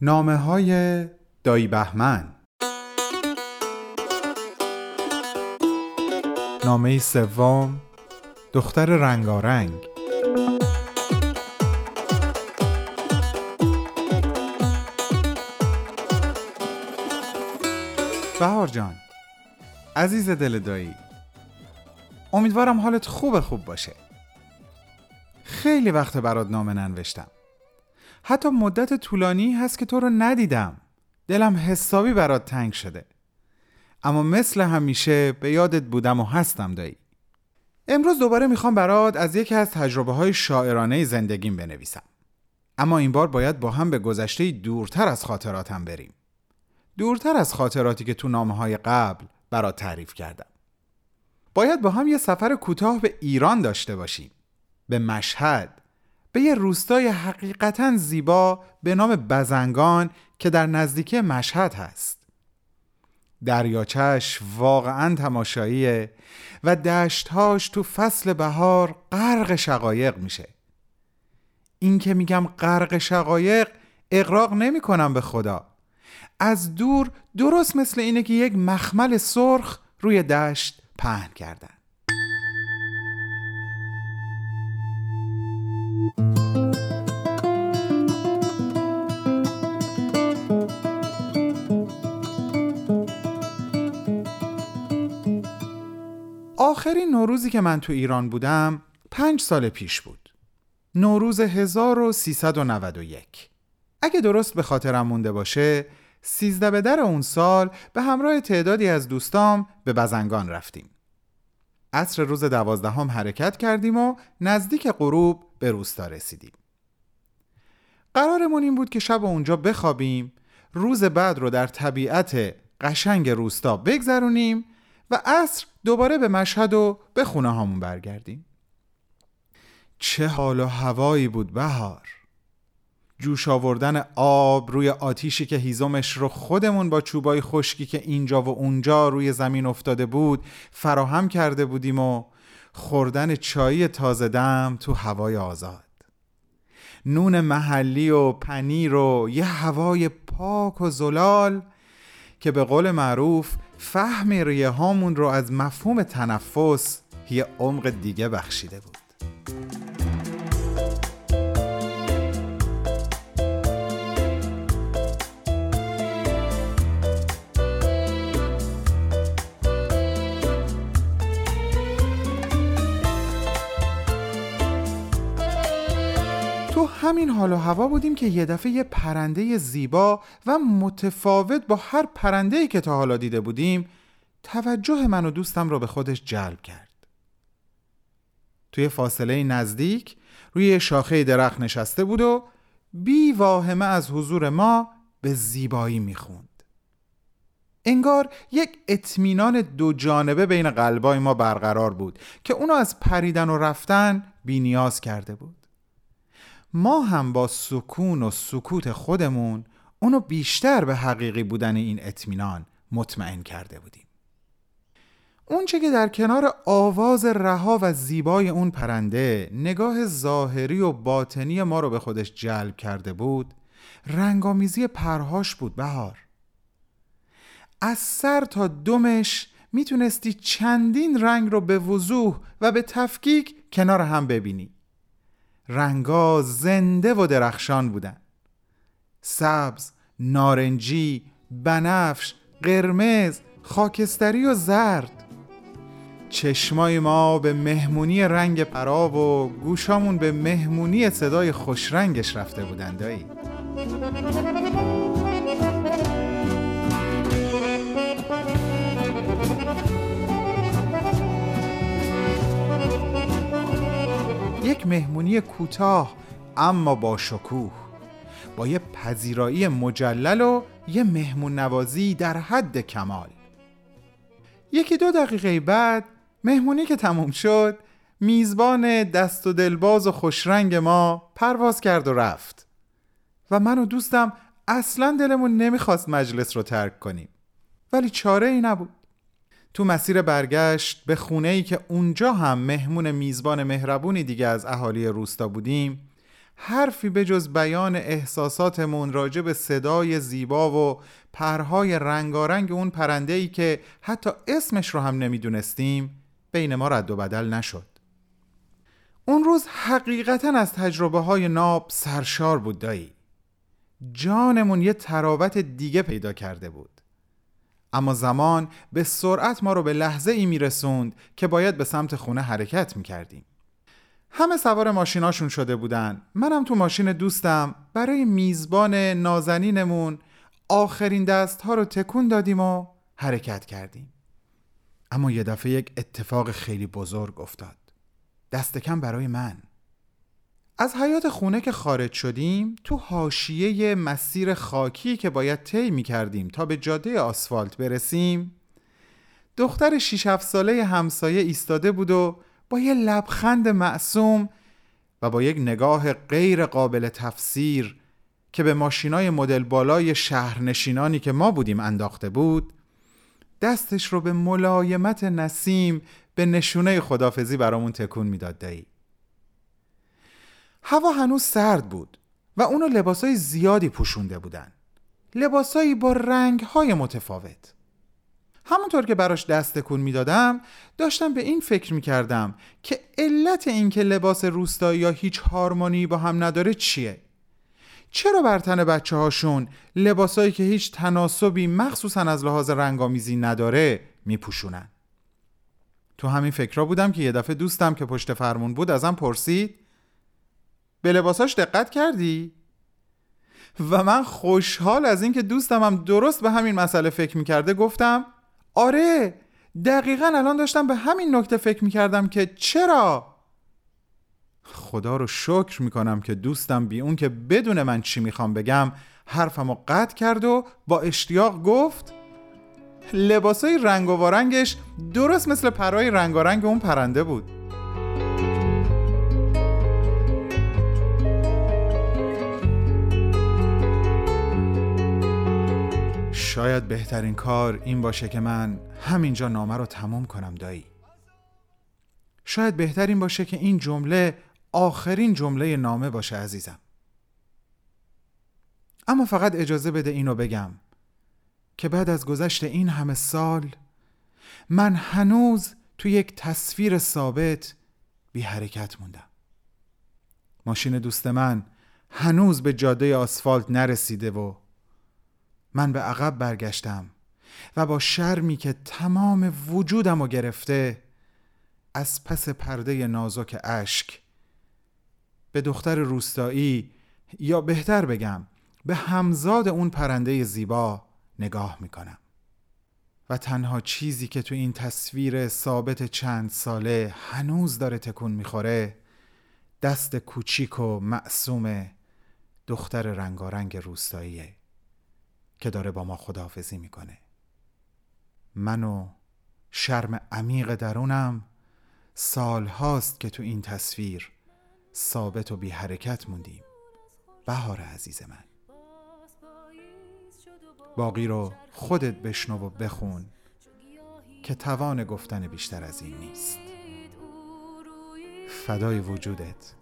نامه های دایی بهمن. نامه سوم دختر رنگارنگ. بهار جان عزیز دل دایی امیدوارم حالت خوب خوب باشه. خیلی وقت برات نامه ننوشتم. حتی مدت طولانی هست که تو رو ندیدم. دلم حسابی برات تنگ شده. اما مثل همیشه به یادت بودم و هستم دایی. امروز دوباره می‌خوام برات از یکی از تجربه های شاعرانه زندگیم بنویسم. اما این بار باید با هم به گذشته دورتر از خاطراتم بریم. دورتر از خاطراتی که تو نامه های قبل برات تعریف کردم. باید با هم یه سفر کوتاه به ایران داشته باشیم. به مشهد به یه روستای حقیقتا زیبا به نام بزنگان که در نزدیکی مشهد هست. دریاچش واقعا تماشاییه و دشتهاش تو فصل بهار غرق شقایق میشه. این که میگم غرق شقایق اقراق نمی کنم به خدا. از دور درست مثل اینه که یک مخمل سرخ روی دشت پهن کردن. آخرین نوروزی که من تو ایران بودم پنج سال پیش بود. نوروز 1391 اگه درست به خاطرم مونده باشه سیزده به در اون سال به همراه تعدادی از دوستام به بزنگان رفتیم. عصر روز دوازدهم حرکت کردیم و نزدیک غروب به روستا رسیدیم. قرارمون این بود که شب اونجا بخوابیم روز بعد رو در طبیعت قشنگ روستا بگذرونیم و عصر دوباره به مشهد و به خونه هامون برگردیم. چه حال و هوایی بود بهار. جوش آوردن آب روی آتیشی که هیزمش رو خودمون با چوبای خشکی که اینجا و اونجا روی زمین افتاده بود فراهم کرده بودیم و خوردن چایی تازه دم تو هوای آزاد. نون محلی و پنیر و یه هوای پاک و زلال که به قول معروف فهم ریه هامون رو از مفهوم تنفس یه عمق دیگه بخشیده بود. همین حال و هوا بودیم که یه دفعه یه پرنده زیبا و متفاوت با هر پرنده‌ای که تا حالا دیده بودیم توجه من و دوستم را به خودش جلب کرد. توی فاصله نزدیک روی شاخه درخت نشسته بود و بی واهمه از حضور ما به زیبایی می‌خوند. انگار یک اطمینان دو جانبه بین قلبای ما برقرار بود که اونو از پریدن و رفتن بی نیاز کرده بود. ما هم با سکون و سکوت خودمون اونو بیشتر به حقیقی بودن این اطمینان مطمئن کرده بودیم. اونچه که در کنار آواز رها و زیبای اون پرنده نگاه ظاهری و باطنی ما رو به خودش جلب کرده بود رنگامیزی پرهاش بود بهار. از سر تا دمش می‌تونستی چندین رنگ رو به وضوح و به تفکیک کنار هم ببینی. رنگا زنده و درخشان بودن سبز، نارنجی، بنفش، قرمز، خاکستری و زرد. چشمای ما به مهمونی رنگ پراب و گوشامون به مهمونی صدای خوشرنگش رفته بودن دایی یک مهمونی کوتاه اما با شکوه. با یه پذیرایی مجلل و یه مهمون نوازی در حد کمال. یکی دو دقیقه بعد مهمونی که تموم شد میزبان دست و دلباز و خوشرنگ ما پرواز کرد و رفت. و من و دوستم اصلا دلمون نمی‌خواست مجلس رو ترک کنیم. ولی چاره ای نبود. تو مسیر برگشت به خونه ای که اونجا هم مهمون میزبان مهربونی دیگه از اهالی روستا بودیم حرفی به جز بیان احساساتمون راجع به صدای زیبا و پرهای رنگارنگ اون پرنده ای که حتی اسمش رو هم نمی‌دونستیم بین ما رد و بدل نشد. اون روز حقیقتا از تجربه های ناب سرشار بود دایی. جانمون یه تراوت دیگه پیدا کرده بود. اما زمان به سرعت ما رو به لحظه ای میرسوند که باید به سمت خونه حرکت می‌کردیم. همه سوار ماشیناشون شده بودن. منم تو ماشین دوستم. برای میزبان نازنینمون آخرین دست ها رو تکون دادیم و حرکت کردیم. اما یه دفعه یک اتفاق خیلی بزرگ افتاد. دست کم برای من. از حیات خونه که خارج شدیم تو حاشیه مسیر خاکی که باید طی می کردیم تا به جاده آسفالت برسیم دختر 6 7 ساله همسایه ایستاده بود و با یه لبخند معصوم و با یک نگاه غیر قابل تفسیر که به ماشینای مدل بالای شهرنشینانی که ما بودیم انداخته بود دستش رو به ملایمت نسیم به نشونه خدافزی برامون تکون می‌داد دایی. هوا هنوز سرد بود و اونو لباسای زیادی پوشونده بودن. لباسایی با رنگهای متفاوت. همونطور که براش دست کن می‌دادم داشتم به این فکر می‌کردم که علت اینکه لباس روستایی یا هیچ هارمونی با هم نداره چیه؟ چرا بر تن بچه هاشون لباسایی که هیچ تناسبی مخصوصا از لحاظ رنگامیزی نداره میپوشونن؟ تو همین فکرها بودم که یه دفعه دوستم که پشت فرمون بود ازم پرسید به لباساش دقت کردی؟ و من خوشحال از اینکه دوستم هم درست به همین مسئله فکر می‌کرده گفتم آره دقیقا الان داشتم به همین نکته فکر می‌کردم که چرا؟ خدا رو شکر می‌کنم که دوستم بی اون که بدون من چی می‌خوام بگم حرفمو قطع کرد و با اشتیاق گفت لباسای رنگ و وارنگش درست مثل پرای رنگارنگ اون پرنده بود شاید بهترین کار این باشه که من همینجا نامه رو تموم کنم دایی. شاید بهترین باشه که این جمله آخرین جمله نامه باشه عزیزم. اما فقط اجازه بده اینو بگم که بعد از گذشت این همه سال من هنوز تو یک تصویر ثابت بی حرکت موندم. ماشین دوست من هنوز به جاده آسفالت نرسیده و من به عقب برگشتم و با شرمی که تمام وجودم رو گرفته از پس پرده نازک اشک به دختر روستایی یا بهتر بگم به همزاد اون پرنده زیبا نگاه می‌کنم. و تنها چیزی که تو این تصویر ثابت چند ساله هنوز داره تکون می‌خوره دست کوچیک و معصوم دختر رنگارنگ روستاییه. که داره با ما خداحافظی می‌کنه. من و شرم عمیق درونم سال هاست که تو این تصویر ثابت و بی حرکت موندیم. بهار عزیز من. باقی رو خودت بشنو و بخون که توان گفتن بیشتر از این نیست. فدای وجودت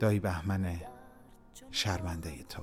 دایی بهمن شرمنده تو.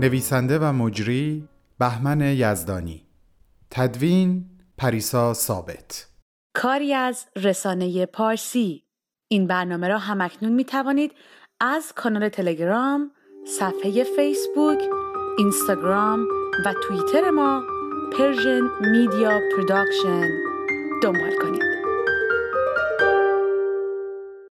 نویسنده و مجری بهمن یزدانی. تدوین پریسا ثابت. کاری از رسانه پارسی. این برنامه را همکنون می توانید از کانال تلگرام، صفحه فیسبوک، اینستاگرام و توییتر ما Persian Media Production دنبال کنید.